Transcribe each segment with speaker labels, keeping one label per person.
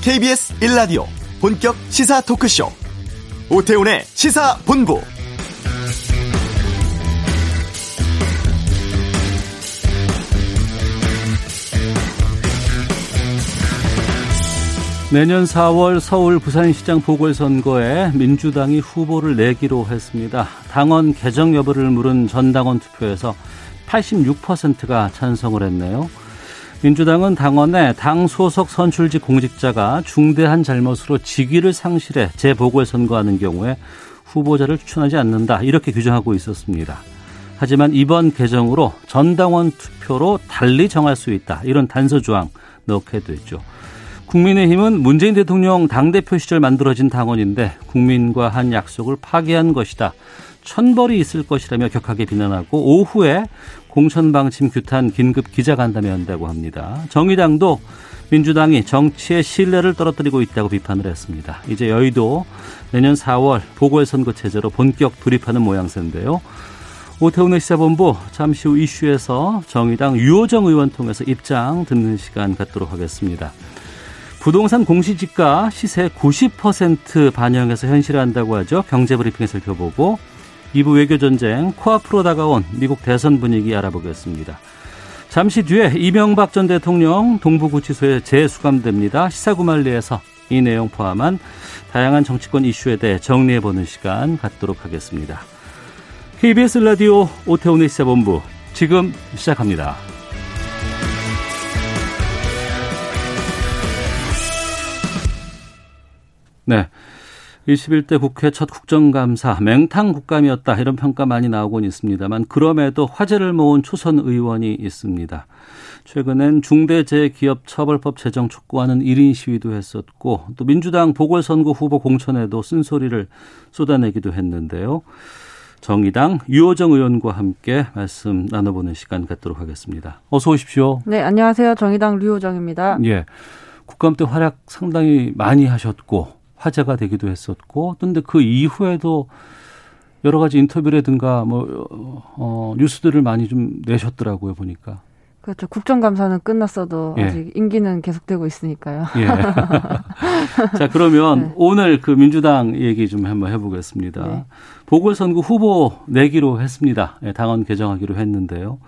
Speaker 1: KBS 1라디오 본격 시사 토크쇼 오태훈의 시사본부
Speaker 2: 내년 4월 서울 부산시장 보궐선거에 민주당이 후보를 내기로 했습니다. 당원 개정 여부를 물은 전당원 투표에서 86%가 찬성을 했네요. 민주당은 당원의 당 소속 선출직 공직자가 중대한 잘못으로 직위를 상실해 재보궐선거하는 경우에 후보자를 추천하지 않는다 이렇게 규정하고 있었습니다. 하지만 이번 개정으로 전당원 투표로 달리 정할 수 있다 이런 단서 조항 넣게 됐죠. 국민의힘은 문재인 대통령 당대표 시절 만들어진 당원인데 국민과 한 약속을 파기한 것이다. 천벌이 있을 것이라며 격하게 비난하고 오후에 공천방침 규탄 긴급 기자간담회 한다고 합니다. 정의당도 민주당이 정치의 신뢰를 떨어뜨리고 있다고 비판을 했습니다. 이제 여의도 내년 4월 보궐선거 체제로 본격 돌입하는 모양새인데요. 오태훈의 시사본부 잠시 후 이슈에서 정의당 유호정 의원 통해서 입장 듣는 시간 갖도록 하겠습니다. 부동산 공시지가 시세 90% 반영해서 현실화한다고 하죠. 경제브리핑에 살펴보고 2부 외교전쟁 코앞으로 다가온 미국 대선 분위기 알아보겠습니다. 잠시 뒤에 이명박 전 대통령 동부구치소에 재수감됩니다. 시사구말리에서 이 내용 포함한 다양한 정치권 이슈에 대해 정리해보는 시간 갖도록 하겠습니다. KBS 라디오 오태훈의 시사본부 지금 시작합니다. 네. 21대 국회 첫 국정감사 맹탕 국감이었다 이런 평가 많이 나오곤 있습니다만 그럼에도 화제를 모은 초선 의원이 있습니다. 최근엔 중대재해기업처벌법 제정 촉구하는 1인 시위도 했었고 또 민주당 보궐선거 후보 공천에도 쓴소리를 쏟아내기도 했는데요. 정의당 유호정 의원과 함께 말씀 나눠보는 시간 갖도록 하겠습니다. 어서 오십시오.
Speaker 3: 네, 안녕하세요. 정의당 류호정입니다.
Speaker 2: 예. 국감 때 활약 상당히 많이 하셨고 화제가 되기도 했었고, 근데 그 이후에도 여러 가지 인터뷰라든가 뭐, 어, 뉴스들을 많이 좀 내셨더라고요, 보니까.
Speaker 3: 그렇죠. 국정감사는 끝났어도 예. 아직 임기는 계속되고 있으니까요. 예.
Speaker 2: 자, 그러면 네. 오늘 그 민주당 얘기 좀 한번 해보겠습니다. 네. 보궐선거 후보 내기로 했습니다. 예, 당원 개정하기로 했는데요.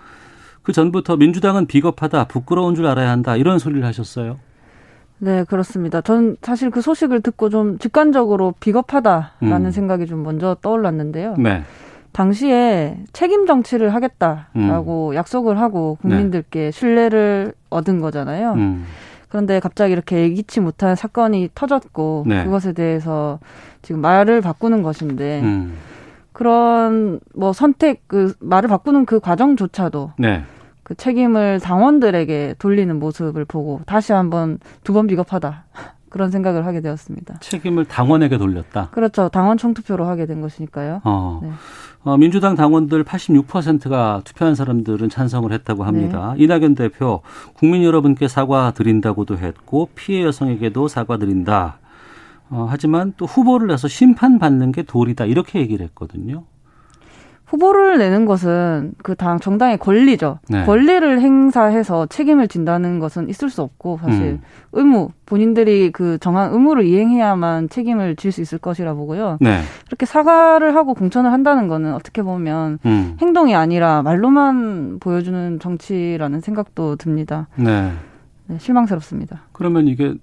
Speaker 2: 그 전부터 민주당은 비겁하다, 부끄러운 줄 알아야 한다, 이런 소리를 하셨어요.
Speaker 3: 네, 그렇습니다. 전 사실 그 소식을 듣고 좀 직관적으로 비겁하다라는 음. 생각이 좀 먼저 떠올랐는데요. 네. 당시에 책임 정치를 하겠다라고 음. 약속을 하고 국민들께 네. 신뢰를 얻은 거잖아요. 음. 그런데 갑자기 이렇게 예기치 못한 사건이 터졌고 네. 그것에 대해서 지금 말을 바꾸는 것인데 음. 그런 뭐 선택 그 말을 바꾸는 그 과정조차도 네. 그 책임을 당원들에게 돌리는 모습을 보고 다시 한번 두 번 비겁하다. 그런 생각을 하게 되었습니다.
Speaker 2: 책임을 당원에게 돌렸다.
Speaker 3: 그렇죠. 당원 총투표로 하게 된 것이니까요. 어.
Speaker 2: 네. 어, 민주당 당원들 86%가 투표한 사람들은 찬성을 했다고 합니다. 네. 이낙연 대표 국민 여러분께 사과드린다고도 했고 피해 여성에게도 사과드린다. 어, 하지만 또 후보를 내서 심판받는 게 도리다 이렇게 얘기를 했거든요.
Speaker 3: 후보를 내는 것은 그 당 정당의 권리죠. 네. 권리를 행사해서 책임을 진다는 것은 있을 수 없고 사실 음. 의무 본인들이 그 정한 의무를 이행해야만 책임을 질 수 있을 것이라 보고요. 네. 그렇게 사과를 하고 공천을 한다는 거는 어떻게 보면 음. 행동이 아니라 말로만 보여주는 정치라는 생각도 듭니다. 네. 네 실망스럽습니다.
Speaker 2: 그러면 이게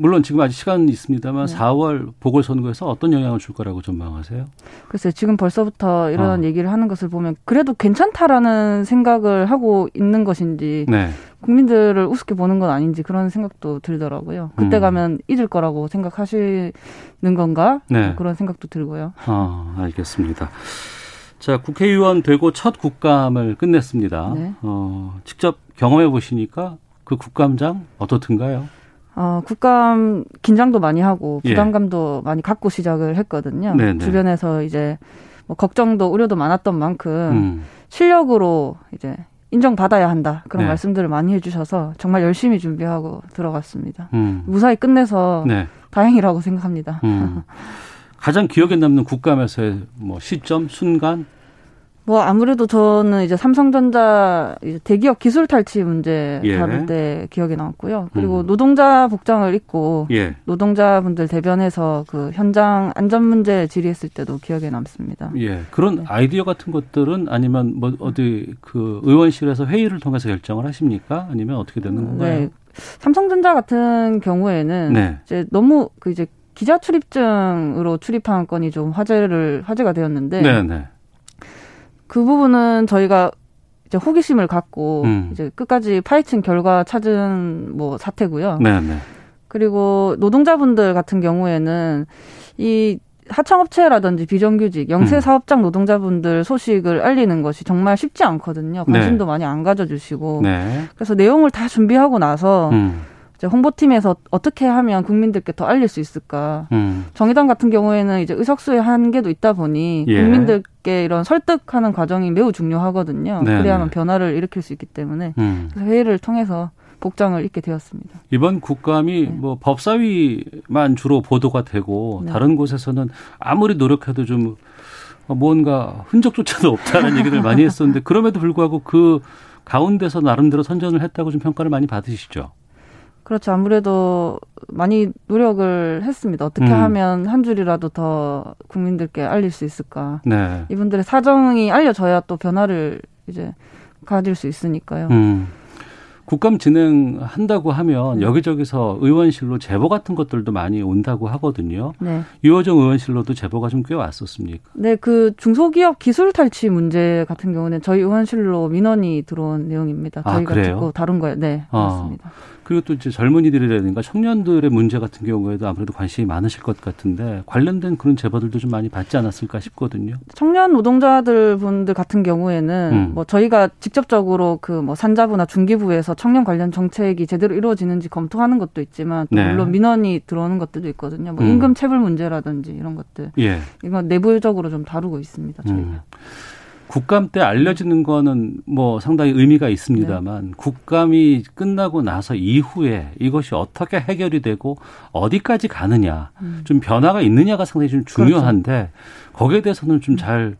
Speaker 2: 물론 지금 아직 시간은 있습니다만 네. 4월 보궐선거에서 어떤 영향을 줄 거라고 전망하세요?
Speaker 3: 글쎄 지금 벌써부터 이런 어. 얘기를 하는 것을 보면 그래도 괜찮다라는 생각을 하고 있는 것인지 네. 국민들을 우습게 보는 건 아닌지 그런 생각도 들더라고요. 그때 음. 가면 잊을 거라고 생각하시는 건가? 네. 그런 생각도 들고요.
Speaker 2: 아, 알겠습니다. 자, 국회의원 되고 첫 국감을 끝냈습니다. 네. 어, 직접 경험해 보시니까 그 국감장 어떻든가요?
Speaker 3: 어, 국감 긴장도 많이 하고 예. 부담감도 예. 많이 갖고 시작을 했거든요. 네네. 주변에서 이제 뭐 걱정도 우려도 많았던 만큼 음. 실력으로 이제 인정받아야 한다 그런 네. 말씀들을 많이 해주셔서 정말 열심히 준비하고 들어갔습니다. 음. 무사히 끝내서 네. 다행이라고 생각합니다. 음.
Speaker 2: 가장 기억에 남는 국감에서의 뭐 시점 순간
Speaker 3: 뭐 아무래도 저는 이제 삼성전자 이제 대기업 기술 탈취 문제 예. 다룰 때 기억이 남았고요. 그리고 음. 노동자 복장을 입고 예. 노동자분들 대변해서 그 현장 안전 문제 질의했을 때도 기억에 남습니다.
Speaker 2: 예. 그런 네. 아이디어 같은 것들은 아니면 뭐 어디 그 의원실에서 회의를 통해서 결정을 하십니까? 아니면 어떻게 되는 건가요? 네.
Speaker 3: 삼성전자 같은 경우에는 네. 이제 너무 그 이제 기자 출입증으로 출입한 건이 좀 화제를 화제가 되었는데 네, 네. 그 부분은 저희가 이제 호기심을 갖고 음. 이제 끝까지 파헤친 결과 찾은 뭐 사태고요. 네, 네. 그리고 노동자분들 같은 경우에는 이 하청업체라든지 비정규직, 영세 음. 사업장 노동자분들 소식을 알리는 것이 정말 쉽지 않거든요. 관심도 네. 많이 안 가져주시고. 네. 그래서 내용을 다 준비하고 나서 음. 이제 홍보팀에서 어떻게 하면 국민들께 더 알릴 수 있을까. 음. 정의당 같은 경우에는 이제 의석수의 한계도 있다 보니 예. 국민들께 이런 설득하는 과정이 매우 중요하거든요. 네 그래야만 네. 변화를 일으킬 수 있기 때문에 음. 그래서 회의를 통해서 복장을 입게 되었습니다.
Speaker 2: 이번 국감이 네. 뭐 법사위만 주로 보도가 되고 네. 다른 곳에서는 아무리 노력해도 좀 뭔가 흔적조차도 없다는 얘기를 많이 했었는데 그럼에도 불구하고 그 가운데서 나름대로 선전을 했다고 좀 평가를 많이 받으시죠.
Speaker 3: 그렇죠. 아무래도 많이 노력을 했습니다. 어떻게 음. 하면 한 줄이라도 더 국민들께 알릴 수 있을까. 네. 이분들의 사정이 알려져야 또 변화를 이제 가질 수 있으니까요. 음.
Speaker 2: 국감 진행한다고 하면 네. 여기저기서 의원실로 제보 같은 것들도 많이 온다고 하거든요. 네. 유호정 의원실로도 제보가 좀 꽤 왔었습니까?
Speaker 3: 네, 그 중소기업 기술 탈취 문제 같은 경우는 저희 의원실로 민원이 들어온 내용입니다. 아, 저희가 아, 듣고 다룬 거예요. 네, 그렇습니다. 아.
Speaker 2: 그리고 또 이제 젊은이들이라든가 청년들의 문제 같은 경우에도 아무래도 관심이 많으실 것 같은데 관련된 그런 제보들도 좀 많이 받지 않았을까 싶거든요.
Speaker 3: 청년 노동자들 분들 같은 경우에는 음. 뭐 저희가 직접적으로 그 뭐 산자부나 중기부에서 청년 관련 정책이 제대로 이루어지는지 검토하는 것도 있지만 또 네. 물론 민원이 들어오는 것들도 있거든요. 뭐 음. 임금 체불 문제라든지 이런 것들. 예. 이건 내부적으로 좀 다루고 있습니다. 저희가. 음.
Speaker 2: 국감 때 알려지는 거는 뭐 상당히 의미가 있습니다만 네. 국감이 끝나고 나서 이후에 이것이 어떻게 해결이 되고 어디까지 가느냐 음. 좀 변화가 있느냐가 상당히 좀 중요한데 그렇죠. 거기에 대해서는 좀잘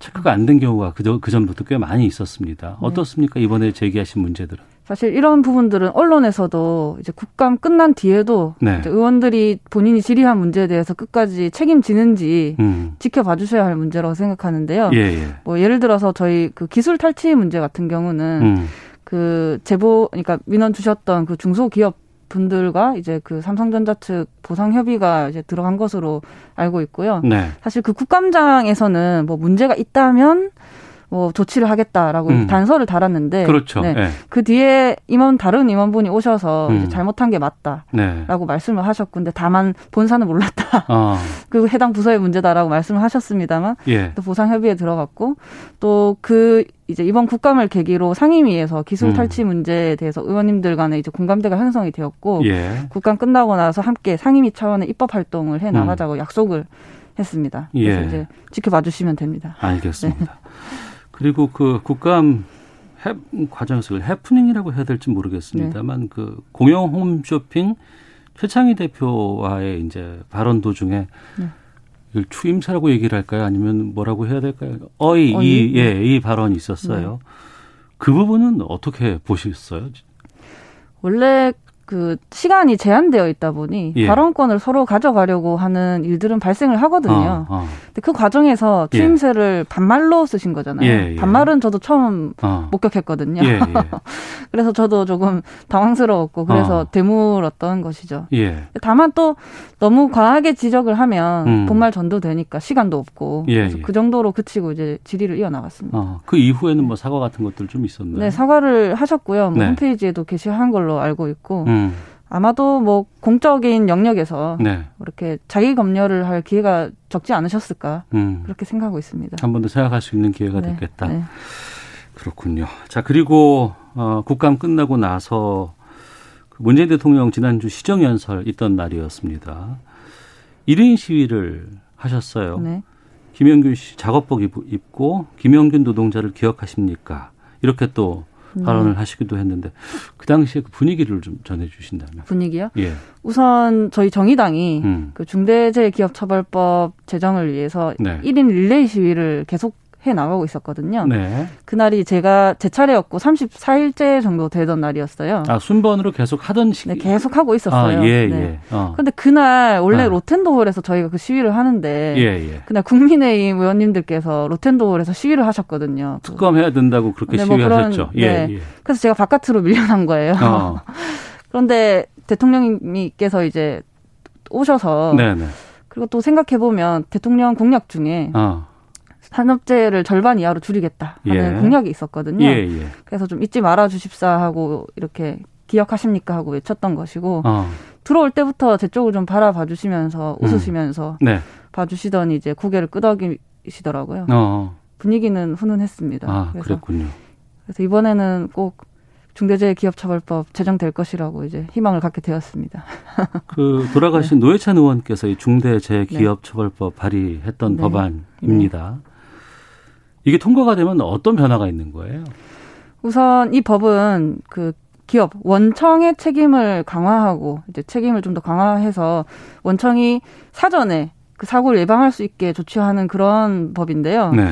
Speaker 2: 체크가 안 된 경우가 그, 그 전부터 꽤 많이 있었습니다. 네. 어떻습니까 이번에 제기하신 문제들은?
Speaker 3: 사실 이런 부분들은 언론에서도 이제 국감 끝난 뒤에도 네. 의원들이 본인이 질의한 문제에 대해서 끝까지 책임지는지 음. 지켜봐 주셔야 할 문제라고 생각하는데요. 예, 예. 뭐 예를 들어서 저희 그 기술 탈취 문제 같은 경우는 음. 그 제보 그러니까 민원 주셨던 그 중소기업 분들과 이제 그 삼성전자 측 보상 협의가 이제 들어간 것으로 알고 있고요. 네. 사실 그 국감장에서는 뭐 문제가 있다면 뭐 조치를 하겠다라고 음. 단서를 달았는데
Speaker 2: 그렇죠. 네. 네.
Speaker 3: 그 뒤에 임원 다른 임원분이 오셔서 음. 잘못한 게 맞다라고 네. 말씀을 하셨고 근데 다만 본사는 몰랐다. 어. 그 해당 부서의 문제다라고 말씀을 하셨습니다만 예. 또 보상 협의에 들어갔고 또 그 이제 이번 국감을 계기로 상임위에서 기술 음. 탈취 음. 문제에 대해서 의원님들 간에 이제 공감대가 형성이 되었고 예. 국감 끝나고 나서 함께 상임위 차원의 입법 활동을 해 나가자고 음. 약속을 했습니다. 그래서 예. 이제 지켜봐 주시면 됩니다.
Speaker 2: 알겠습니다. 네. 그리고 그 국감 해, 과정에서 해프닝이라고 해야 될지 모르겠습니다만 네. 그 공영 홈쇼핑 최창희 대표와의 이제 발언 도중에 네. 이걸 추임새라고 얘기를 할까요? 아니면 뭐라고 해야 될까요? 어이, 어이? 이, 예, 네. 이 발언이 있었어요. 네. 그 부분은 어떻게 보셨어요?
Speaker 3: 원래 그 시간이 제한되어 있다 보니 예. 발언권을 서로 가져가려고 하는 일들은 발생을 하거든요. 어, 어. 근데 그 과정에서 예. 추임새를 예. 반말로 쓰신 거잖아요. 예, 예, 반말은 저도 처음 어. 목격했거든요. 예, 그래서 저도 조금 당황스러웠고 그래서 어. 되물었던 것이죠. 다만 또 너무 과하게 지적을 하면 음. 본말 전도되니까 시간도 없고 그래서 그 정도로 그치고 이제 질의를 이어나갔습니다. 어,
Speaker 2: 그 이후에는 뭐 사과 같은 것들 좀 있었나요?
Speaker 3: 네, 사과를 하셨고요. 뭐 네. 홈페이지에도 게시한 걸로 알고 있고. 음. 음. 아마도 뭐 공적인 영역에서 네. 이렇게 자기 검열을 할 기회가 적지 않으셨을까 음. 그렇게 생각하고 있습니다.
Speaker 2: 한 번 더 생각할 수 있는 기회가 네. 됐겠다. 네. 그렇군요. 자 그리고 어, 국감 끝나고 나서 그 문재인 대통령 지난주 시정연설 있던 날이었습니다. 1인 시위를 하셨어요. 네. 김영균 씨 작업복 입고 김영균 노동자를 기억하십니까? 이렇게 또 네. 발언을 하시기도 했는데 그 당시에 그 분위기를 좀 전해 주신다면
Speaker 3: 분위기요? 예. 우선 저희 정의당이 음. 그 중대재해기업처벌법 제정을 위해서 네. 1인 릴레이 시위를 계속 해 나가고 있었거든요. 네. 그날이 제가 제 차례였고 34일째 정도 되던 날이었어요.
Speaker 2: 아, 순번으로 계속 하던 시기.
Speaker 3: 네, 계속 하고 있었어요. 아, 예, 네. 예. 어. 근데 그날 원래 아. 로텐도홀에서 저희가 그 시위를 하는데 예, 예. 그날 국민의힘 의원님들께서 로텐도홀에서 시위를 하셨거든요.
Speaker 2: 특검해야 된다고 그렇게 네, 뭐 시위하셨죠. 뭐 예,
Speaker 3: 네. 예. 그래서 제가 바깥으로 밀려난 거예요. 어. 그런데 대통령님께서 이제 오셔서 네네. 네. 그리고 또 생각해 보면 대통령 공약 중에 어. 산업재해를 절반 이하로 줄이겠다 하는 예. 공약이 있었거든요. 예, 예. 그래서 좀 잊지 말아 주십사 하고 이렇게 기억하십니까 하고 외쳤던 것이고 어. 들어올 때부터 제 쪽을 좀 바라봐 주시면서 음. 웃으시면서 음. 네. 봐주시더니 이제 고개를 끄덕이시더라고요. 어. 분위기는 훈훈했습니다.
Speaker 2: 아, 그래서, 그랬군요.
Speaker 3: 그래서 이번에는 꼭 중대재해기업처벌법 제정될 것이라고 이제 희망을 갖게 되었습니다.
Speaker 2: 그 돌아가신 네. 노회찬 의원께서 이 중대재해기업처벌법 발의했던 네. 법안입니다. 네. 이게 통과가 되면 어떤 변화가 있는 거예요?
Speaker 3: 우선 이 법은 그 기업 원청의 책임을 강화하고 이제 책임을 좀 더 강화해서 원청이 사전에 그 사고를 예방할 수 있게 조치하는 그런 법인데요. 네.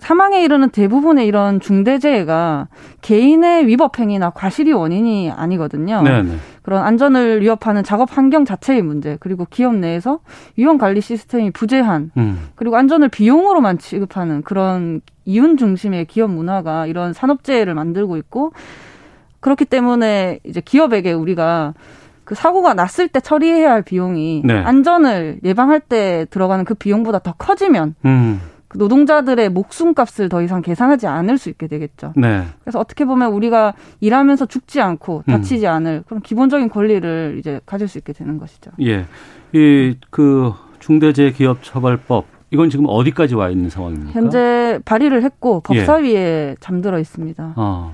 Speaker 3: 사망에 이르는 대부분의 이런 중대재해가 개인의 위법 행위나 과실이 원인이 아니거든요. 네네. 네. 그런 안전을 위협하는 작업 환경 자체의 문제, 그리고 기업 내에서 위험 관리 시스템이 부재한, 음. 그리고 안전을 비용으로만 취급하는 그런 이윤 중심의 기업 문화가 이런 산업재해를 만들고 있고 그렇기 때문에 이제 기업에게 우리가 그 사고가 났을 때 처리해야 할 비용이 네. 안전을 예방할 때 들어가는 그 비용보다 더 커지면 음. 그 노동자들의 목숨값을 더 이상 계산하지 않을 수 있게 되겠죠. 네. 그래서 어떻게 보면 우리가 일하면서 죽지 않고 음. 다치지 음. 않을 그런 기본적인 권리를 이제 가질 수 있게 되는 것이죠.
Speaker 2: 예. 이 그 중대재해기업처벌법 이건 지금 어디까지 와 있는 상황입니까?
Speaker 3: 현재 발의를 했고 법사위에 예. 잠들어 있습니다. 아,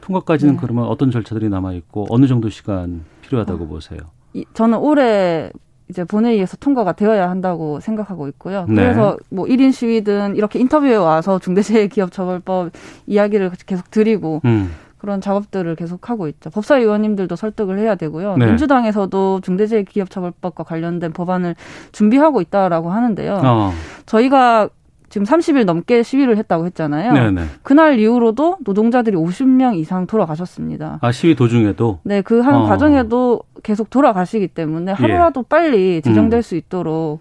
Speaker 2: 통과까지는 네. 그러면 어떤 절차들이 남아 있고 어느 정도 시간 필요하다고 어, 보세요?
Speaker 3: 이, 저는 올해 이제 본회의에서 통과가 되어야 한다고 생각하고 있고요. 네. 그래서 뭐 1인 시위든 이렇게 인터뷰에 와서 중대재해기업처벌법 이야기를 계속 드리고 음. 그런 작업들을 계속 하고 있죠. 법사위원님들도 설득을 해야 되고요. 네. 민주당에서도 중대재해기업처벌법과 관련된 법안을 준비하고 있다라고 하는데요. 어. 저희가 지금 30일 넘게 시위를 했다고 했잖아요. 네네. 그날 이후로도 노동자들이 50명 이상 돌아가셨습니다.
Speaker 2: 아, 시위 도중에도?
Speaker 3: 네, 그 하는 어. 과정에도 계속 돌아가시기 때문에 하루라도 예. 빨리 지정될 음. 수 있도록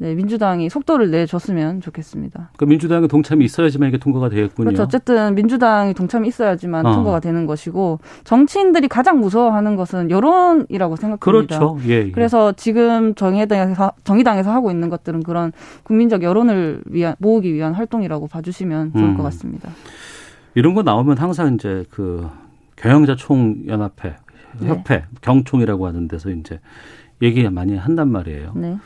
Speaker 3: 네, 민주당이 속도를 내줬으면 좋겠습니다.
Speaker 2: 그 민주당의 동참이 있어야지만 이게 통과가 되겠군요.
Speaker 3: 그렇죠. 어쨌든 민주당이 동참이 있어야지만 어. 통과가 되는 것이고 정치인들이 가장 무서워하는 것은 여론이라고 생각합니다.
Speaker 2: 그렇죠. 예, 예.
Speaker 3: 그래서 지금 정의당에서 정의당에서 하고 있는 것들은 그런 국민적 여론을 위한 모으기 위한 활동이라고 봐주시면 좋을 음. 것 같습니다.
Speaker 2: 이런 거 나오면 항상 이제 그 경영자 총연합회 네. 협회 네. 경총이라고 하는 데서 이제 얘기 많이 한단 말이에요. 네.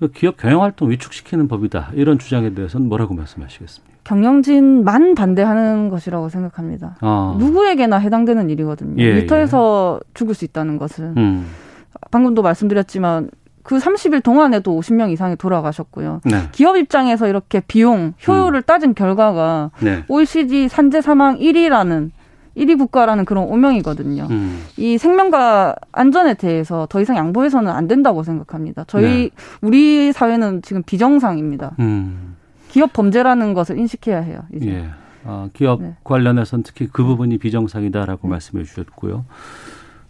Speaker 2: 그 기업 경영 활동 위축시키는 법이다. 이런 주장에 대해서는 뭐라고 말씀하시겠습니까?
Speaker 3: 경영진만 반대하는 것이라고 생각합니다. 아. 누구에게나 해당되는 일이거든요. 예, 일터에서 예. 죽을 수 있다는 것은 음. 방금도 말씀드렸지만 그 30일 동안에도 50명 이상이 돌아가셨고요. 네. 기업 입장에서 이렇게 비용, 효율을 음. 따진 결과가 네. OECD 산재 사망 1위라는 1위 국가라는 그런 오명이거든요. 음. 이 생명과 안전에 대해서 더 이상 양보해서는 안 된다고 생각합니다. 저희 네. 우리 사회는 지금 비정상입니다. 음. 기업 범죄라는 것을 인식해야 해요. 이제. 예.
Speaker 2: 아, 기업 네. 관련해서는 특히 그 부분이 비정상이다라고 네. 말씀해 주셨고요.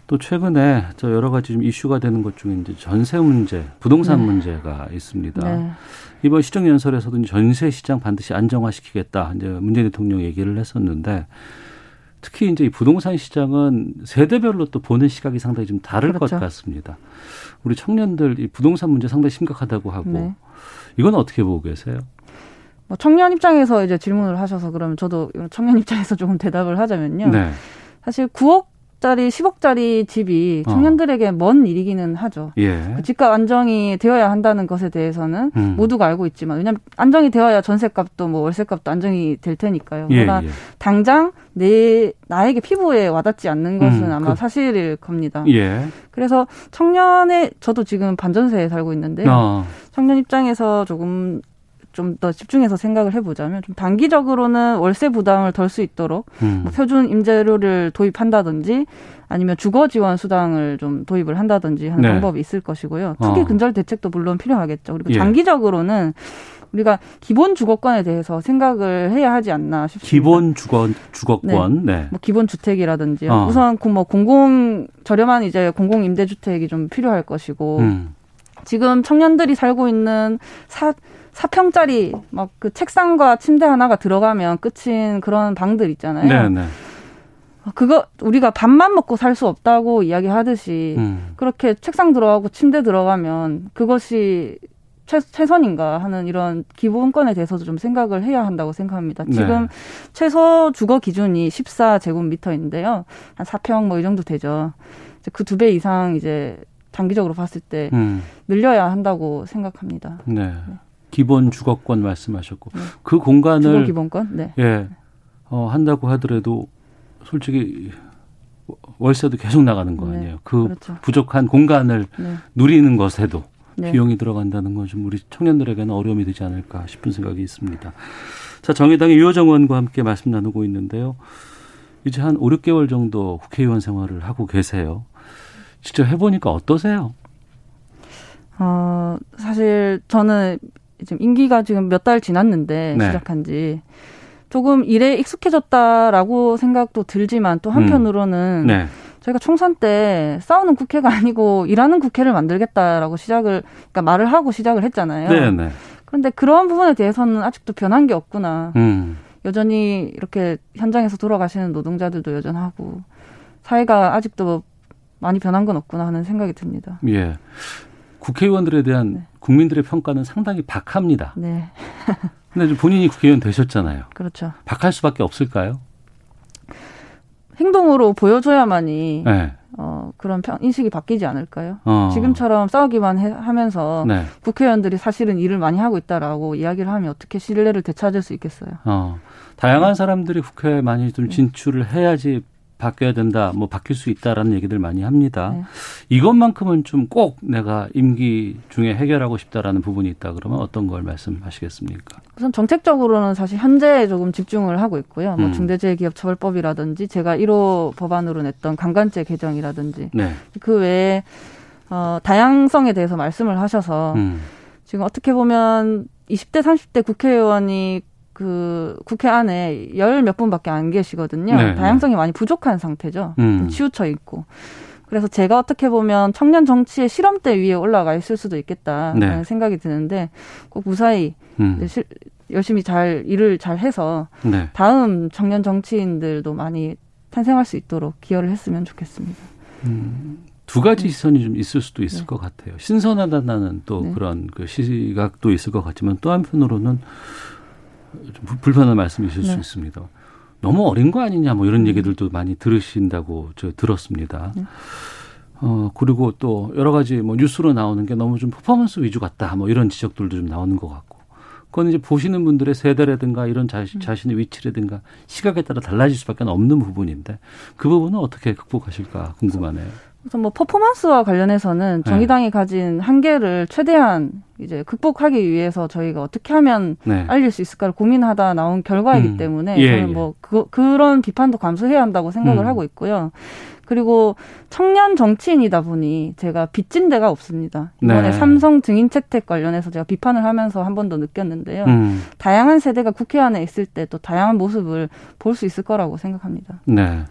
Speaker 2: 또 최근에 저 여러 가지 좀 이슈가 되는 것 중에 이제 전세 문제, 부동산 네. 문제가 있습니다. 네. 이번 시정 연설에서도 전세 시장 반드시 안정화시키겠다. 이제 문재인 대통령 얘기를 했었는데 특히 이제 이 부동산 시장은 세대별로 또 보는 시각이 상당히 좀 다를 그렇죠. 것 같습니다. 우리 청년들 이 부동산 문제 상당히 심각하다고 하고 네. 이건 어떻게 보고 계세요?
Speaker 3: 뭐 청년 입장에서 이제 질문을 하셔서 그러면 저도 청년 입장에서 조금 대답을 하자면요. 네. 사실 9억 10억짜리, 10억짜리 집이 어. 청년들에게 어. 먼 일이기는 하죠. 예. 그 집값 안정이 되어야 한다는 것에 대해서는 음. 모두가 알고 있지만 왜냐하면 안정이 되어야 전세값도 뭐 월세값도 안정이 될 테니까요. 예, 그러나 예. 당장 내 나에게 피부에 와닿지 않는 것은 음, 아마 그, 사실일 겁니다. 예. 그래서 청년의 저도 지금 반전세에 살고 있는데 어. 청년 입장에서 조금 좀 더 집중해서 생각을 해보자면 좀 단기적으로는 월세 부담을 덜 수 있도록 음. 뭐 표준 임대료를 도입한다든지 아니면 주거 지원 수당을 좀 도입을 한다든지 하는 네. 방법이 있을 것이고요. 투기 어. 근절 대책도 물론 필요하겠죠. 그리고 예. 장기적으로는 우리가 기본 주거권에 대해서 생각을 해야 하지 않나 싶습니다.
Speaker 2: 기본 주거 주거권,
Speaker 3: 네. 네. 뭐 기본 주택이라든지 어. 우선 뭐 공공 저렴한 이제 공공 임대 주택이 좀 필요할 것이고 음. 지금 청년들이 살고 있는 사 사평짜리 막 그 책상과 침대 하나가 들어가면 끝인 그런 방들 있잖아요. 네, 네. 그거 우리가 밥만 먹고 살 수 없다고 이야기하듯이 음. 그렇게 책상 들어가고 침대 들어가면 그것이 최, 최선인가 하는 이런 기본권에 대해서도 좀 생각을 해야 한다고 생각합니다. 네. 지금 네. 최소 주거 기준이 14제곱미터인데요. 한 4평 뭐 이 정도 되죠. 그 두 배 이상 이제 장기적으로 봤을 때 음. 늘려야 한다고 생각합니다.
Speaker 2: 네. 네. 기본 주거권 말씀하셨고 네. 그 공간을
Speaker 3: 주거 기본권, 네.
Speaker 2: 예, 어, 한다고 하더라도 솔직히 월세도 계속 나가는 거 네. 아니에요. 그 그렇죠. 부족한 공간을 네. 누리는 것에도 네. 비용이 들어간다는 건 좀 우리 청년들에게는 어려움이 되지 않을까 싶은 생각이 있습니다. 자, 정의당의 유호정 의원과 함께 말씀 나누고 있는데요. 이제 한 5, 6개월 정도 국회의원 생활을 하고 계세요. 직접 해보니까 어떠세요?
Speaker 3: 어, 사실 저는 지금 임기가 지금 몇 달 지났는데 네. 시작한 지 조금 일에 익숙해졌다라고 생각도 들지만 또 한편으로는 음. 네. 저희가 총선 때 싸우는 국회가 아니고 일하는 국회를 만들겠다라고 시작을 그러니까 말을 하고 시작을 했잖아요. 네, 네. 그런데 그런 부분에 대해서는 아직도 변한 게 없구나. 음. 여전히 이렇게 현장에서 돌아가시는 노동자들도 여전하고 사회가 아직도 많이 변한 건 없구나 하는 생각이 듭니다.
Speaker 2: 예. 국회의원들에 대한 네. 국민들의 평가는 상당히 박합니다. 네. 근데 본인이 국회의원 되셨잖아요.
Speaker 3: 그렇죠.
Speaker 2: 박할 수밖에 없을까요?
Speaker 3: 행동으로 보여줘야만이 네. 어, 그런 평, 인식이 바뀌지 않을까요? 어. 지금처럼 싸우기만 해, 하면서 네. 국회의원들이 사실은 일을 많이 하고 있다라고 이야기를 하면 어떻게 신뢰를 되찾을 수 있겠어요? 어.
Speaker 2: 다양한 사람들이 국회에 많이 좀 진출을 해야지 바뀌어야 된다, 뭐 바뀔 수 있다라는 얘기들 많이 합니다. 네. 이것만큼은 좀 꼭 내가 임기 중에 해결하고 싶다라는 부분이 있다 그러면 어떤 걸 말씀하시겠습니까?
Speaker 3: 우선 정책적으로는 사실 현재에 조금 집중을 하고 있고요. 뭐 음. 중대재해기업처벌법이라든지 제가 1호 법안으로 냈던 강간죄 개정이라든지 네. 그 외에 어, 다양성에 대해서 말씀을 하셔서 음. 지금 어떻게 보면 20대, 30대 국회의원이 그 국회 안에 열 몇 분밖에 안 계시거든요. 네, 네. 다양성이 네. 많이 부족한 상태죠. 음. 치우쳐 있고. 그래서 제가 어떻게 보면 청년 정치의 실험대 위에 올라가 있을 수도 있겠다는 네. 생각이 드는데 꼭 무사히 음. 열심히 잘 일을 잘 해서 네. 다음 청년 정치인들도 많이 탄생할 수 있도록 기여를 했으면 좋겠습니다.
Speaker 2: 음. 두 가지 네. 시선이 좀 있을 수도 있을 네. 것 같아요. 신선하다는 또 네. 그런 그 시각도 있을 것 같지만 또 한편으로는 좀 불편한 말씀이 있을 네. 수 있습니다. 너무 어린 거 아니냐 뭐 이런 음. 얘기들도 많이 들으신다고 저 들었습니다. 네. 어 그리고 또 여러 가지 뭐 뉴스로 나오는 게 너무 좀 퍼포먼스 위주 같다 뭐 이런 지적들도 좀 나오는 것 같고 그건 이제 보시는 분들의 세대라든가 이런 자신, 음. 자신의 위치라든가 시각에 따라 달라질 수밖에 없는 부분인데 그 부분은 어떻게 극복하실까 궁금하네요.
Speaker 3: 그래서 뭐 퍼포먼스와 관련해서는 네. 정의당이 네. 가진 한계를 최대한 이제 극복하기 위해서 저희가 어떻게 하면 네. 알릴 수 있을까를 고민하다 나온 결과이기 음. 때문에 예, 저는 예. 뭐 그, 그런 비판도 감수해야 한다고 생각을 음. 하고 있고요. 그리고 청년 정치인이다 보니 제가 빚진 데가 없습니다. 이번에 네. 삼성 증인 채택 관련해서 제가 비판을 하면서 한 번 더 느꼈는데요. 음. 다양한 세대가 국회 안에 있을 때 또 다양한 모습을 볼 수 있을 거라고 생각합니다.
Speaker 2: 네.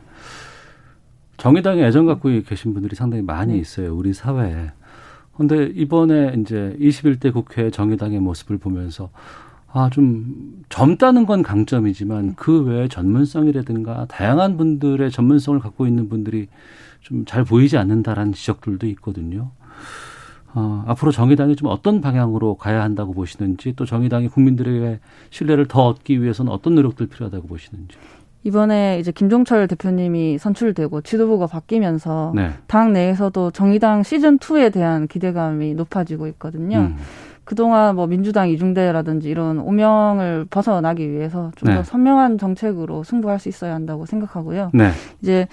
Speaker 2: 정의당에 애정 갖고 계신 분들이 상당히 많이 네. 있어요. 우리 사회에. 근데 이번에 이제 21대 국회 정의당의 모습을 보면서 아, 좀 젊다는 건 강점이지만 네. 그 외에 전문성이라든가 다양한 분들의 전문성을 갖고 있는 분들이 좀 잘 보이지 않는다라는 지적들도 있거든요. 어, 앞으로 정의당이 좀 어떤 방향으로 가야 한다고 보시는지 또 정의당이 국민들에게 신뢰를 더 얻기 위해서는 어떤 노력들 필요하다고 보시는지.
Speaker 3: 이번에 이제 김종철 대표님이 선출되고 지도부가 바뀌면서 네. 당 내에서도 정의당 시즌 2에 대한 기대감이 높아지고 있거든요. 음. 그동안 뭐 민주당 이중대라든지 이런 오명을 벗어나기 위해서 좀더 네. 선명한 정책으로 승부할 수 있어야 한다고 생각하고요. 네. 이제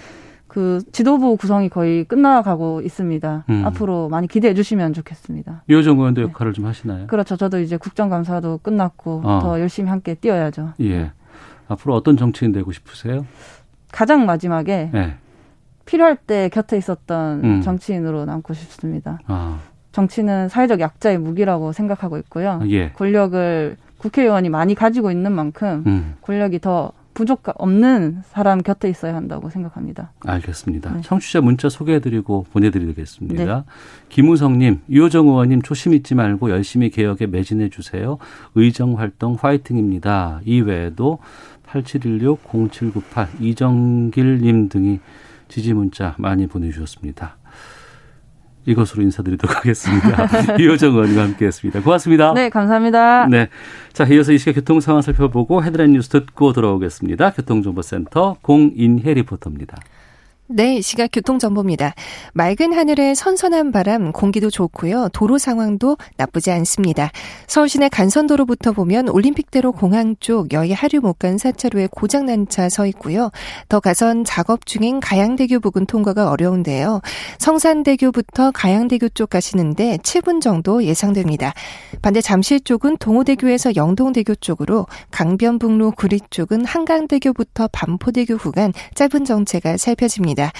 Speaker 3: 그 지도부 구성이 거의 끝나가고 있습니다. 음. 앞으로 많이 기대해 주시면 좋겠습니다.
Speaker 2: 유호정 의원도 네. 역할을 좀 하시나요?
Speaker 3: 그렇죠. 저도 이제 국정감사도 끝났고 어. 더 열심히 함께 뛰어야죠.
Speaker 2: 예. 앞으로 어떤 정치인 되고 싶으세요?
Speaker 3: 가장 마지막에 네. 필요할 때 곁에 있었던 음. 정치인으로 남고 싶습니다. 아. 정치는 사회적 약자의 무기라고 생각하고 있고요. 예. 권력을 국회의원이 많이 가지고 있는 만큼 음. 권력이 더 부족 없는 사람 곁에 있어야 한다고 생각합니다.
Speaker 2: 알겠습니다. 네. 청취자 문자 소개해드리고 보내드리겠습니다. 네. 김우성님, 유호정 의원님 초심 잊지 말고 열심히 개혁에 매진해 주세요. 의정 활동 화이팅입니다. 이외에도 8716-0798 이정길님 등이 지지 문자 많이 보내주셨습니다. 이것으로 인사드리도록 하겠습니다. 이호정 의원과 함께했습니다. 고맙습니다.
Speaker 3: 네, 감사합니다.
Speaker 2: 네, 자 이어서 이 시각 교통 상황 살펴보고 헤드라인 뉴스 듣고 돌아오겠습니다. 교통정보센터 공인혜 리포터입니다.
Speaker 4: 네, 시각 교통정보입니다. 맑은 하늘에 선선한 바람, 공기도 좋고요. 도로 상황도 나쁘지 않습니다. 서울시내 간선도로부터 보면 올림픽대로 공항 쪽 여의 하류 못간 4차로에 고장난 차 서 있고요. 더 가선 작업 중인 가양대교 부근 통과가 어려운데요. 성산대교부터 가양대교 쪽 가시는데 7분 정도 예상됩니다. 반대 잠실 쪽은 동호대교에서 영동대교 쪽으로 강변북로 구리 쪽은 한강대교부터 반포대교 후간 짧은 정체가 살펴집니다. 있습니다.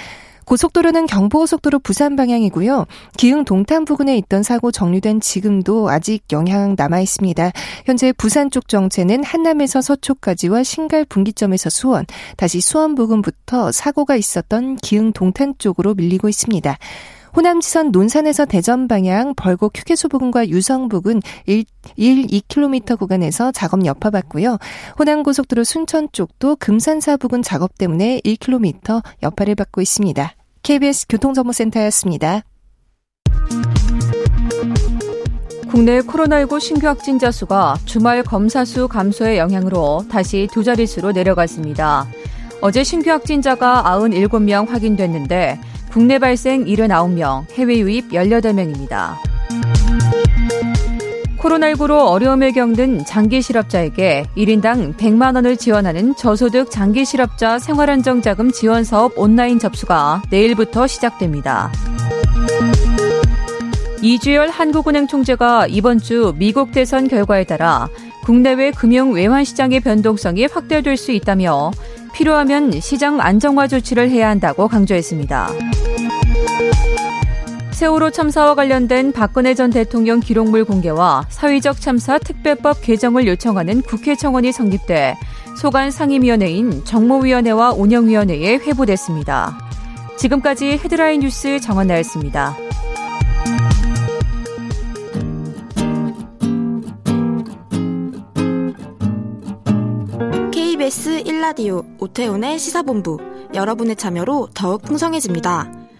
Speaker 4: 고속도로는 경부고속도로 부산 방향이고요. 기흥 동탄 부근에 있던 사고 정리된 지금도 아직 영향 남아 있습니다. 현재 부산 쪽 정체는 한남에서 서초까지와 신갈 분기점에서 수원, 다시 수원 부근부터 사고가 있었던 기흥 동탄 쪽으로 밀리고 있습니다. 호남지선 논산에서 대전 방향 벌곡 휴게소 부근과 유성 부근 1, 1 2km 구간에서 작업 여파받고요. 호남고속도로 순천 쪽도 금산사 부근 작업 때문에 1km 여파를 받고 있습니다. KBS 교통정보센터였습니다.
Speaker 5: 국내 코로나19 신규 확진자 수가 주말 검사 수 감소의 영향으로 다시 두 자릿수로 내려갔습니다. 어제 신규 확진자가 97명 확인됐는데 국내 발생 79명, 해외 유입 18명입니다. 코로나19로 어려움을 겪는 장기 실업자에게 1인당 100만 원을 지원하는 저소득 장기 실업자 생활안정자금 지원 사업 온라인 접수가 내일부터 시작됩니다. 이주열 한국은행 총재가 이번 주 미국 대선 결과에 따라 국내외 금융 외환 시장의 변동성이 확대될 수 있다며 필요하면 시장 안정화 조치를 해야 한다고 강조했습니다. 세월호 참사와 관련된 박근혜 전 대통령 기록물 공개와 사회적 참사 특별법 개정을 요청하는 국회 청원이 성립돼 소관 상임위원회인 정모위원회와 운영위원회에 회부됐습니다. 지금까지 헤드라인 뉴스 정원 나였습니다.
Speaker 6: KBS 1라디오 오태훈의 시사본부 여러분의 참여로 더욱 풍성해집니다.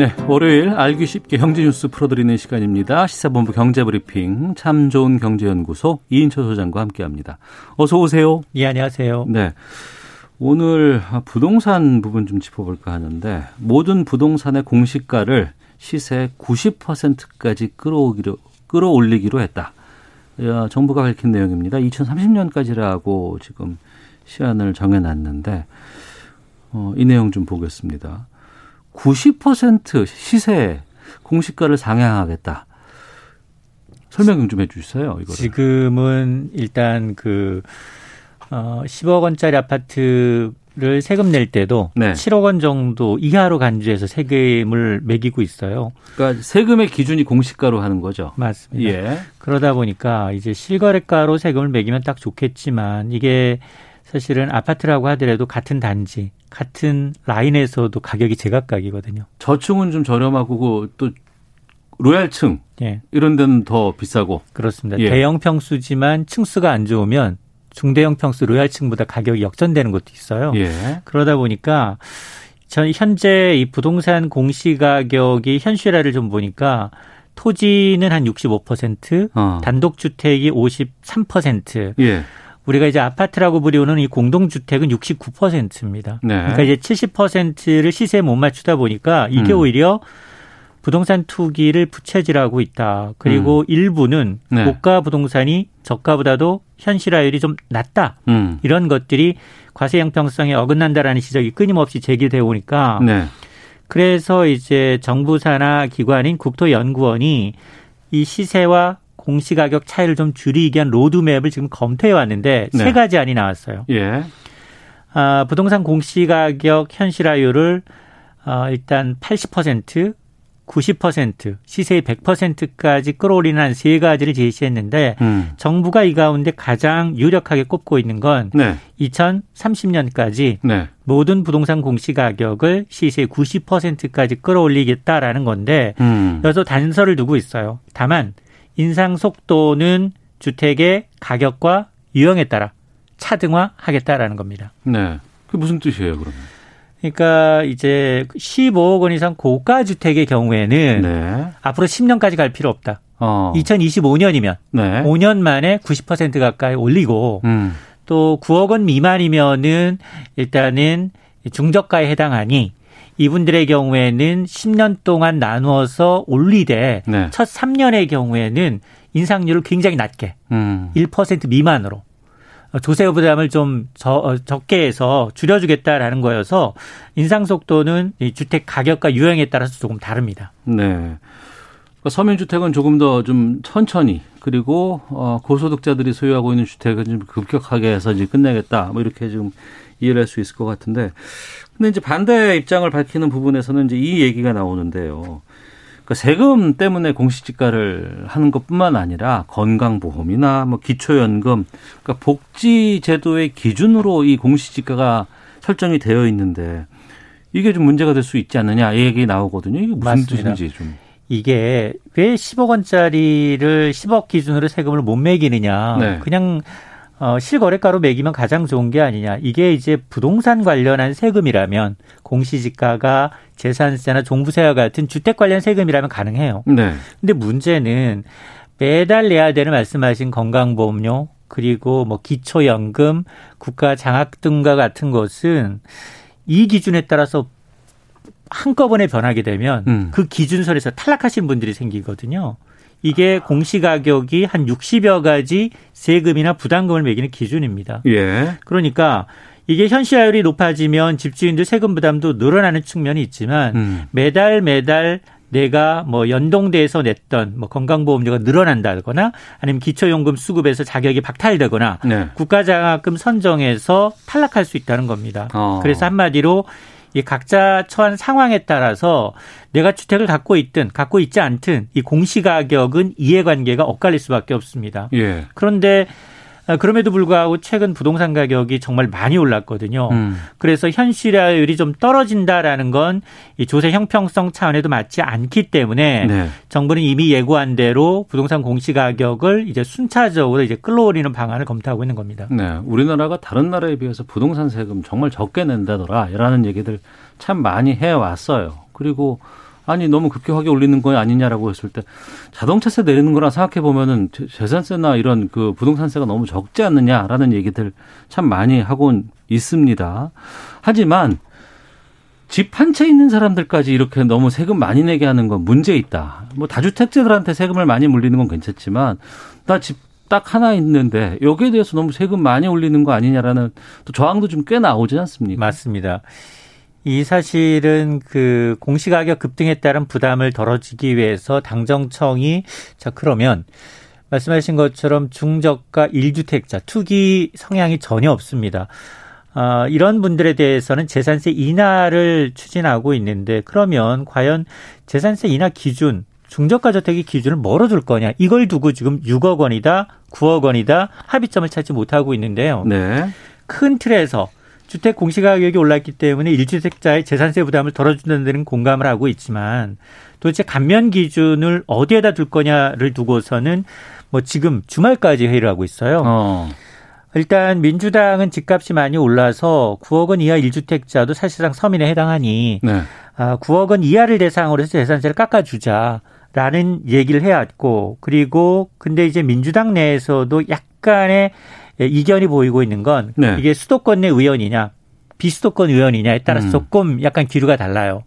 Speaker 2: 네, 월요일 알기 쉽게 경제 뉴스 풀어드리는 시간입니다. 시사본부 경제브리핑 참 좋은 경제연구소 이인철 소장과 함께합니다. 어서 오세요.
Speaker 7: 예, 안녕하세요.
Speaker 2: 네. 오늘 부동산 부분 좀 짚어볼까 하는데 모든 부동산의 공시가를 시세 90%까지 끌어오기로 끌어올리기로 했다. 정부가 밝힌 내용입니다. 2030년까지라고 지금 시한을 정해놨는데 어, 이 내용 좀 보겠습니다. 90% 시세 공시가를 상향하겠다. 설명 좀 해주세요. 이거
Speaker 7: 지금은 일단 그 어, 10억 원짜리 아파트 를 세금 낼 때도 네. 7억 원 정도 이하로 간주해서 세금을 매기고 있어요.
Speaker 2: 그러니까 세금의 기준이 공시가로 하는 거죠.
Speaker 7: 맞습니다. 예. 그러다 보니까 이제 실거래가로 세금을 매기면 딱 좋겠지만 이게 사실은 아파트라고 하더라도 같은 단지, 같은 라인에서도 가격이 제각각이거든요.
Speaker 2: 저층은 좀 저렴하고 또 로얄층 예. 이런 데는 더 비싸고
Speaker 7: 그렇습니다. 예. 대형 평수지만 층수가 안 좋으면 중대형 평수 로얄층보다 가격이 역전되는 것도 있어요. 예. 그러다 보니까 전 현재 이 부동산 공시 가격이 현실화를 좀 보니까 토지는 한 65%, 어. 단독 주택이 53%. 예. 우리가 이제 아파트라고 부르는 이 공동주택은 69%입니다. 네. 그러니까 이제 70%를 시세에 못 맞추다 보니까 이게 음. 오히려 부동산 투기를 부채질하고 있다. 그리고 음. 일부는 네. 고가 부동산이 저가보다도 현실화율이 좀 낮다. 음. 이런 것들이 과세 형평성에 어긋난다라는 지적이 끊임없이 제기되어 오니까 네. 그래서 이제 정부 산하 기관인 국토연구원이 이 시세와 공시 가격 차이를 좀 줄이기 위한 로드맵을 지금 검토해 왔는데 네. 세 가지 안이 나왔어요. 예. 아, 부동산 공시 가격 현실화율을 어, 일단 80% 90% 시세의 100%까지 끌어올리는 한 세 가지를 제시했는데 음. 정부가 이 가운데 가장 유력하게 꼽고 있는 건 네. 2030년까지 네. 모든 부동산 공시 가격을 시세 의 90%까지 끌어올리겠다라는 건데 음. 여기서 단서를 두고 있어요. 다만 인상 속도는 주택의 가격과 유형에 따라 차등화하겠다라는 겁니다.
Speaker 2: 네. 그게 무슨 뜻이에요, 그러면?
Speaker 7: 그러니까 이제 15억 원 이상 고가 주택의 경우에는 네. 앞으로 10년까지 갈 필요 없다. 어. 2025년이면 네. 5년 만에 90% 가까이 올리고 음. 또 9억 원 미만이면은 일단은 중저가에 해당하니 이분들의 경우에는 10년 동안 나누어서 올리되 네. 첫 3년의 경우에는 인상률을 굉장히 낮게 음. 1% 미만으로 조세 부담을 좀 저, 적게 해서 줄여주겠다라는 거여서 인상 속도는 이 주택 가격과 유형에 따라서 조금 다릅니다.
Speaker 2: 네. 그러니까 서민주택은 조금 더 좀 천천히 그리고 어, 고소득자들이 소유하고 있는 주택은 좀 급격하게 해서 이제 끝내겠다. 뭐 이렇게 지금 이해를 할수 있을 것 같은데. 근데 이제 반대 입장을 밝히는 부분에서는 이제 이 얘기가 나오는데요. 그러니까 세금 때문에 공시지가를 하는 것뿐만 아니라 건강보험이나 뭐 기초연금, 그러니까 복지 제도의 기준으로 이 공시지가가 설정이 되어 있는데 이게 좀 문제가 될 수 있지 않느냐 이 얘기 나오거든요. 이게 무슨 맞습니다. 뜻인지 좀.
Speaker 7: 이게 왜 10억 원짜리를 10억 기준으로 세금을 못 매기느냐. 네. 그냥 어, 실거래가로 매기면 가장 좋은 게 아니냐. 이게 이제 부동산 관련한 세금이라면 공시지가가 재산세나 종부세와 같은 주택 관련 세금이라면 가능해요. 네. 근데 문제는 매달 내야 되는 말씀하신 건강보험료 그리고 뭐 기초연금, 국가 장학 등과 같은 것은 이 기준에 따라서 한꺼번에 변하게 되면 음. 그 기준선에서 탈락하신 분들이 생기거든요. 이게 공시가격이 한 60여 가지 세금이나 부담금을 매기는 기준입니다. 예. 그러니까 이게 현실화율이 높아지면 집주인들 세금 부담도 늘어나는 측면이 있지만 음. 매달 매달 내가 뭐 연동돼서 냈던 뭐 건강보험료가 늘어난다거나 아니면 기초연금 수급에서 자격이 박탈되거나 네. 국가장학금 선정에서 탈락할 수 있다는 겁니다. 어. 그래서 한마디로 이 각자 처한 상황에 따라서 내가 주택을 갖고 있든 갖고 있지 않든 이 공시가격은 이해관계가 엇갈릴 수밖에 없습니다. 예. 그런데 아, 그럼에도 불구하고 최근 부동산 가격이 정말 많이 올랐거든요. 음. 그래서 현실화율이 좀 떨어진다라는 건 이 조세 형평성 차원에도 맞지 않기 때문에 네. 정부는 이미 예고한 대로 부동산 공시 가격을 이제 순차적으로 이제 끌어올리는 방안을 검토하고 있는 겁니다.
Speaker 2: 네. 우리나라가 다른 나라에 비해서 부동산 세금 정말 적게 낸다더라라는 얘기들 참 많이 해 왔어요. 그리고 아니 너무 급격하게 올리는 거 아니냐라고 했을 때 자동차세 내리는 거랑 생각해 보면은 재산세나 이런 그 부동산세가 너무 적지 않느냐라는 얘기들 참 많이 하고 있습니다. 하지만 집 한 채 있는 사람들까지 이렇게 너무 세금 많이 내게 하는 건 문제 있다. 뭐 다주택자들한테 세금을 많이 물리는 건 괜찮지만 나집 딱 하나 있는데 여기에 대해서 너무 세금 많이 올리는 거 아니냐라는 또 저항도 좀 꽤 나오지 않습니까?
Speaker 7: 맞습니다. 이 사실은 그 공시가격 급등에 따른 부담을 덜어주기 위해서 당정청이 자 그러면 말씀하신 것처럼 중저가 1주택자 투기 성향이 전혀 없습니다. 아, 이런 분들에 대해서는 재산세 인하를 추진하고 있는데 그러면 과연 재산세 인하 기준 중저가 저택의 기준을 뭐로 둘 거냐 이걸 두고 지금 6억 원이다 9억 원이다 합의점을 찾지 못하고 있는데요. 네. 큰 틀에서 주택 공시가격이 올랐기 때문에 일주택자의 재산세 부담을 덜어준다는 데는 공감을 하고 있지만 도대체 감면 기준을 어디에다 둘 거냐를 두고서는 뭐 지금 주말까지 회의를 하고 있어요. 어. 일단 민주당은 집값이 많이 올라서 9억 원 이하 1주택자도 사실상 서민에 해당하니 네. 아, 9억 원 이하를 대상으로 해서 재산세를 깎아주자. 라는 얘기를 해왔고 그리고 근데 이제 민주당 내에서도 약간의 이견이 보이고 있는 건 네. 이게 수도권 내 의원이냐 비수도권 의원이냐에 따라서 음. 조금 약간 기류가 달라요.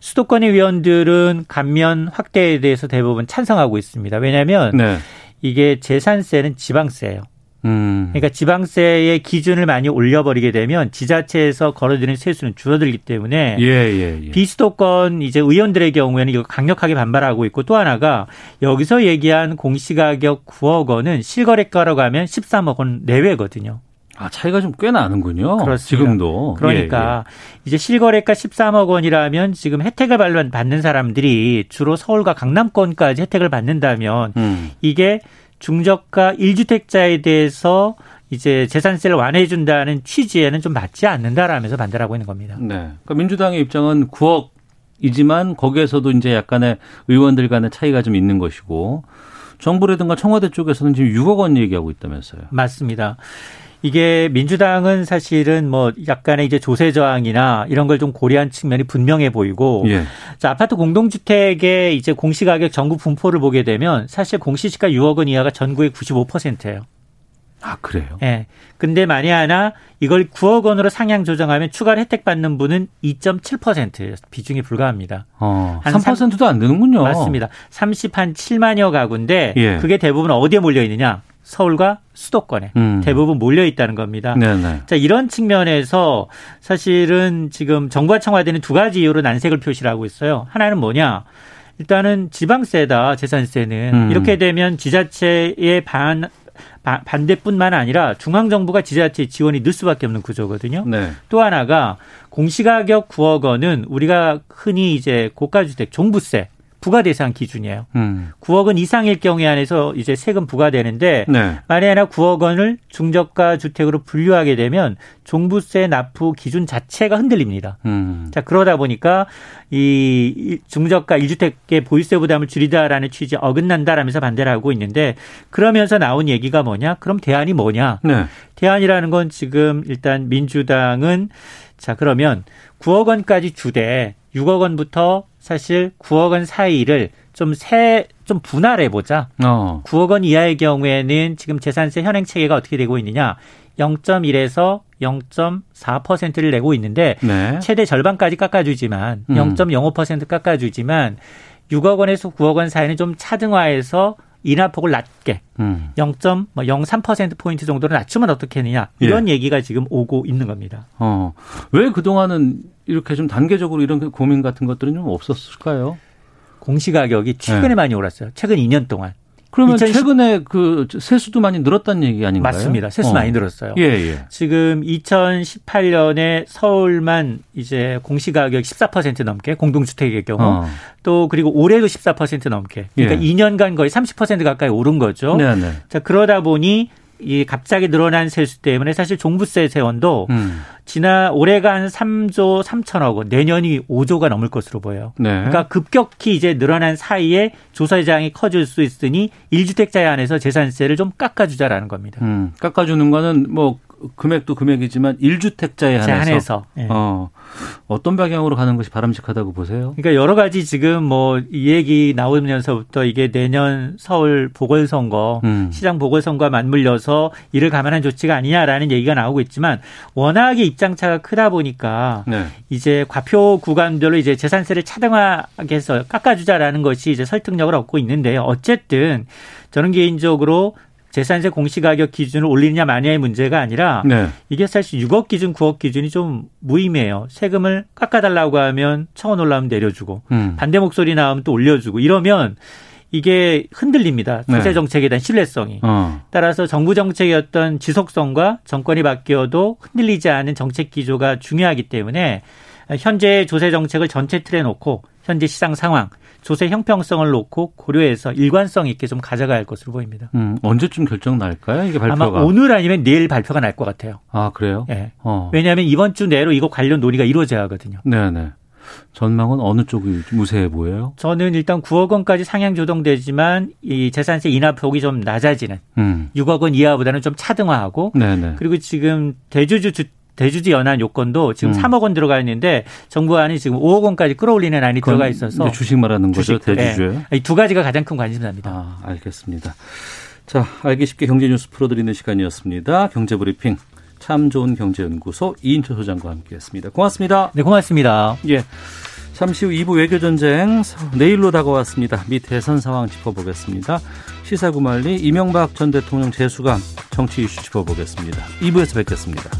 Speaker 7: 수도권의 의원들은 감면 확대에 대해서 대부분 찬성하고 있습니다. 왜냐하면 네. 이게 재산세는 지방세예요. 음. 그러니까 지방세의 기준을 많이 올려버리게 되면 지자체에서 걸어들이는 세수는 줄어들기 때문에 예, 예, 예. 비수도권 이제 의원들의 경우에는 이거 강력하게 반발하고 있고 또 하나가 여기서 얘기한 공시가격 9억 원은 실거래가로 가면 13억 원 내외거든요.
Speaker 2: 아, 차이가 좀 꽤 나는군요. 그렇습니다. 지금도.
Speaker 7: 그러니까 예, 예. 이제 실거래가 13억 원이라면 지금 혜택을 받는 사람들이 주로 서울과 강남권까지 혜택을 받는다면 음. 이게 중저가 1주택자에 대해서 이제 재산세를 완화해 준다는 취지에는 좀 맞지 않는다라면서 반대를 하고 있는 겁니다.
Speaker 2: 네. 그러니까 민주당의 입장은 9억 이지만 거기에서도 이제 약간의 의원들 간의 차이가 좀 있는 것이고 정부라든가 청와대 쪽에서는 지금 6억 원 얘기하고 있다면서요.
Speaker 7: 맞습니다. 이게 민주당은 사실은 뭐 약간의 이제 조세 저항이나 이런 걸 좀 고려한 측면이 분명해 보이고 예. 자, 아파트 공동주택의 이제 공시가격 전국 분포를 보게 되면 사실 공시지가 6억 원 이하가 전국의 95%예요.
Speaker 2: 아, 그래요?
Speaker 7: 예. 네. 근데 만약 하나 이걸 9억 원으로 상향 조정하면 추가로 혜택 받는 분은 2.7% 비중이 불과합니다.
Speaker 2: 어, 한 3%도 안 되는군요.
Speaker 7: 맞습니다. 30 한 7만여 가구인데 예. 그게 대부분 어디에 몰려 있느냐? 서울과 수도권에 음. 대부분 몰려 있다는 겁니다. 네네. 자 이런 측면에서 사실은 지금 정부와 청와대는 두 가지 이유로 난색을 표시를 하고 있어요. 하나는 뭐냐? 일단은 지방세다 재산세는 음. 이렇게 되면 지자체의 반 반대뿐만 아니라 중앙 정부가 지자체 지원이 늘 수밖에 없는 구조거든요. 네. 또 하나가 공시가격 9억 원은 우리가 흔히 이제 고가주택 종부세 부과 대상 기준이에요. 음. 9억 원 이상일 경우에 한해서 이제 세금 부과되는데 네. 만약 하나 9억 원을 중저가 주택으로 분류하게 되면 종부세 납부 기준 자체가 흔들립니다. 음. 자 그러다 보니까 이 중저가 1주택의 보유세 부담을 줄이다라는 취지 어긋난다라면서 반대를 하고 있는데 그러면서 나온 얘기가 뭐냐? 그럼 대안이 뭐냐? 네. 대안이라는 건 지금 일단 민주당은 자 그러면 9억 원까지 주되 6억 원부터 사실 9억 원 사이를 좀 세, 좀 분할해 보자. 어. 9억 원 이하의 경우에는 지금 재산세 현행 체계가 어떻게 되고 있느냐. 0.1에서 0.4%를 내고 있는데 네. 최대 절반까지 깎아주지만 음. 0.05% 깎아주지만 6억 원에서 9억 원 사이는 좀 차등화해서 인하폭을 낮게 음. 0.03%뭐 포인트 정도로 낮추면 어떻겠느냐 이런 예. 얘기가 지금 오고 있는 겁니다.
Speaker 2: 어. 왜 그동안은 이렇게 좀 단계적으로 이런 고민 같은 것들은 좀 없었을까요?
Speaker 7: 공시 가격이 최근에 네. 많이 올랐어요. 최근 2년 동안.
Speaker 2: 그러면 2010... 최근에 그 세수도 많이 늘었다는 얘기 아닌가요?
Speaker 7: 맞습니다. 세수 어. 많이 늘었어요. 예, 예. 지금 2018년에 서울만 이제 공시가격 14% 넘게 공동주택의 경우 어. 또 그리고 올해도 14% 넘게 그러니까 예. 2년간 거의 30% 가까이 오른 거죠. 네, 네. 자 그러다 보니 이 갑자기 늘어난 세수 때문에 사실 종부세 세원도 음. 지난 올해가 한 3조 3천억 원, 내년이 5조가 넘을 것으로 보여요. 네. 그러니까 급격히 이제 늘어난 사이에 조사장이 커질 수 있으니 1주택자에 한해서 재산세를 좀 깎아주자라는 겁니다. 음,
Speaker 2: 깎아주는 거는 뭐 금액도 금액이지만 1주택자에 한해서, 한해서. 네. 어, 어떤 방향으로 가는 것이 바람직하다고 보세요?
Speaker 7: 그러니까 여러 가지 지금 뭐 이 얘기 나오면서부터 이게 내년 서울 보궐선거, 음. 시장 보궐선거와 맞물려서 이를 감안한 조치가 아니냐라는 얘기가 나오고 있지만 워낙에 입장차가 크다 보니까 네. 이제 과표 구간별로 이제 재산세를 차등하게 해서 깎아주자라는 것이 이제 설득력을 얻고 있는데요. 어쨌든 저는 개인적으로 재산세 공시가격 기준을 올리느냐 마냐의 문제가 아니라 네. 이게 사실 6억 기준, 9억 기준이 좀 무의미해요. 세금을 깎아달라고 하면 청원 올라오면 내려주고 음. 반대 목소리 나오면 또 올려주고 이러면 이게 흔들립니다. 네. 정책에 대한 신뢰성이. 어. 따라서 정부 정책이었던 지속성과 정권이 바뀌어도 흔들리지 않은 정책 기조가 중요하기 때문에 현재 조세 정책을 전체 틀에 놓고 현재 시장 상황 조세 형평성을 놓고 고려해서 일관성 있게 좀 가져갈 것으로 보입니다.
Speaker 2: 음, 언제쯤 결정 날까요? 이게 발표가
Speaker 7: 아마 오늘 아니면 내일 발표가 날 것 같아요.
Speaker 2: 아 그래요?
Speaker 7: 네. 어. 왜냐하면 이번 주 내로 이거 관련 논의가 이루어져야 하거든요.
Speaker 2: 네네. 전망은 어느 쪽이 무세해 보여요?
Speaker 7: 저는 일단 9억 원까지 상향 조정되지만 이 재산세 인하 폭이 좀 낮아지는 음. 6억 원 이하보다는 좀 차등화하고 네네. 그리고 지금 대주주 주 대주주 연한 요건도 지금 음. 3억 원 들어가 있는데 정부 안이 지금 5억 원까지 끌어올리는 안이 들어가 있어서
Speaker 2: 주식 말하는 거죠 대주주에
Speaker 7: 네. 이두 가지가 가장 큰 관심사입니다.
Speaker 2: 아, 알겠습니다. 자 알기 쉽게 경제 뉴스 풀어드리는 시간이었습니다. 경제 브리핑 참 좋은 경제연구소 이인철 소장과 함께했습니다. 고맙습니다.
Speaker 7: 네 고맙습니다.
Speaker 2: 예. 잠시 후 2부 외교전쟁 내일로 다가왔습니다. 미 대선 상황 짚어보겠습니다. 시사구말리 이명박 전 대통령 재수감 정치 이슈 짚어보겠습니다. 2부에서 뵙겠습니다.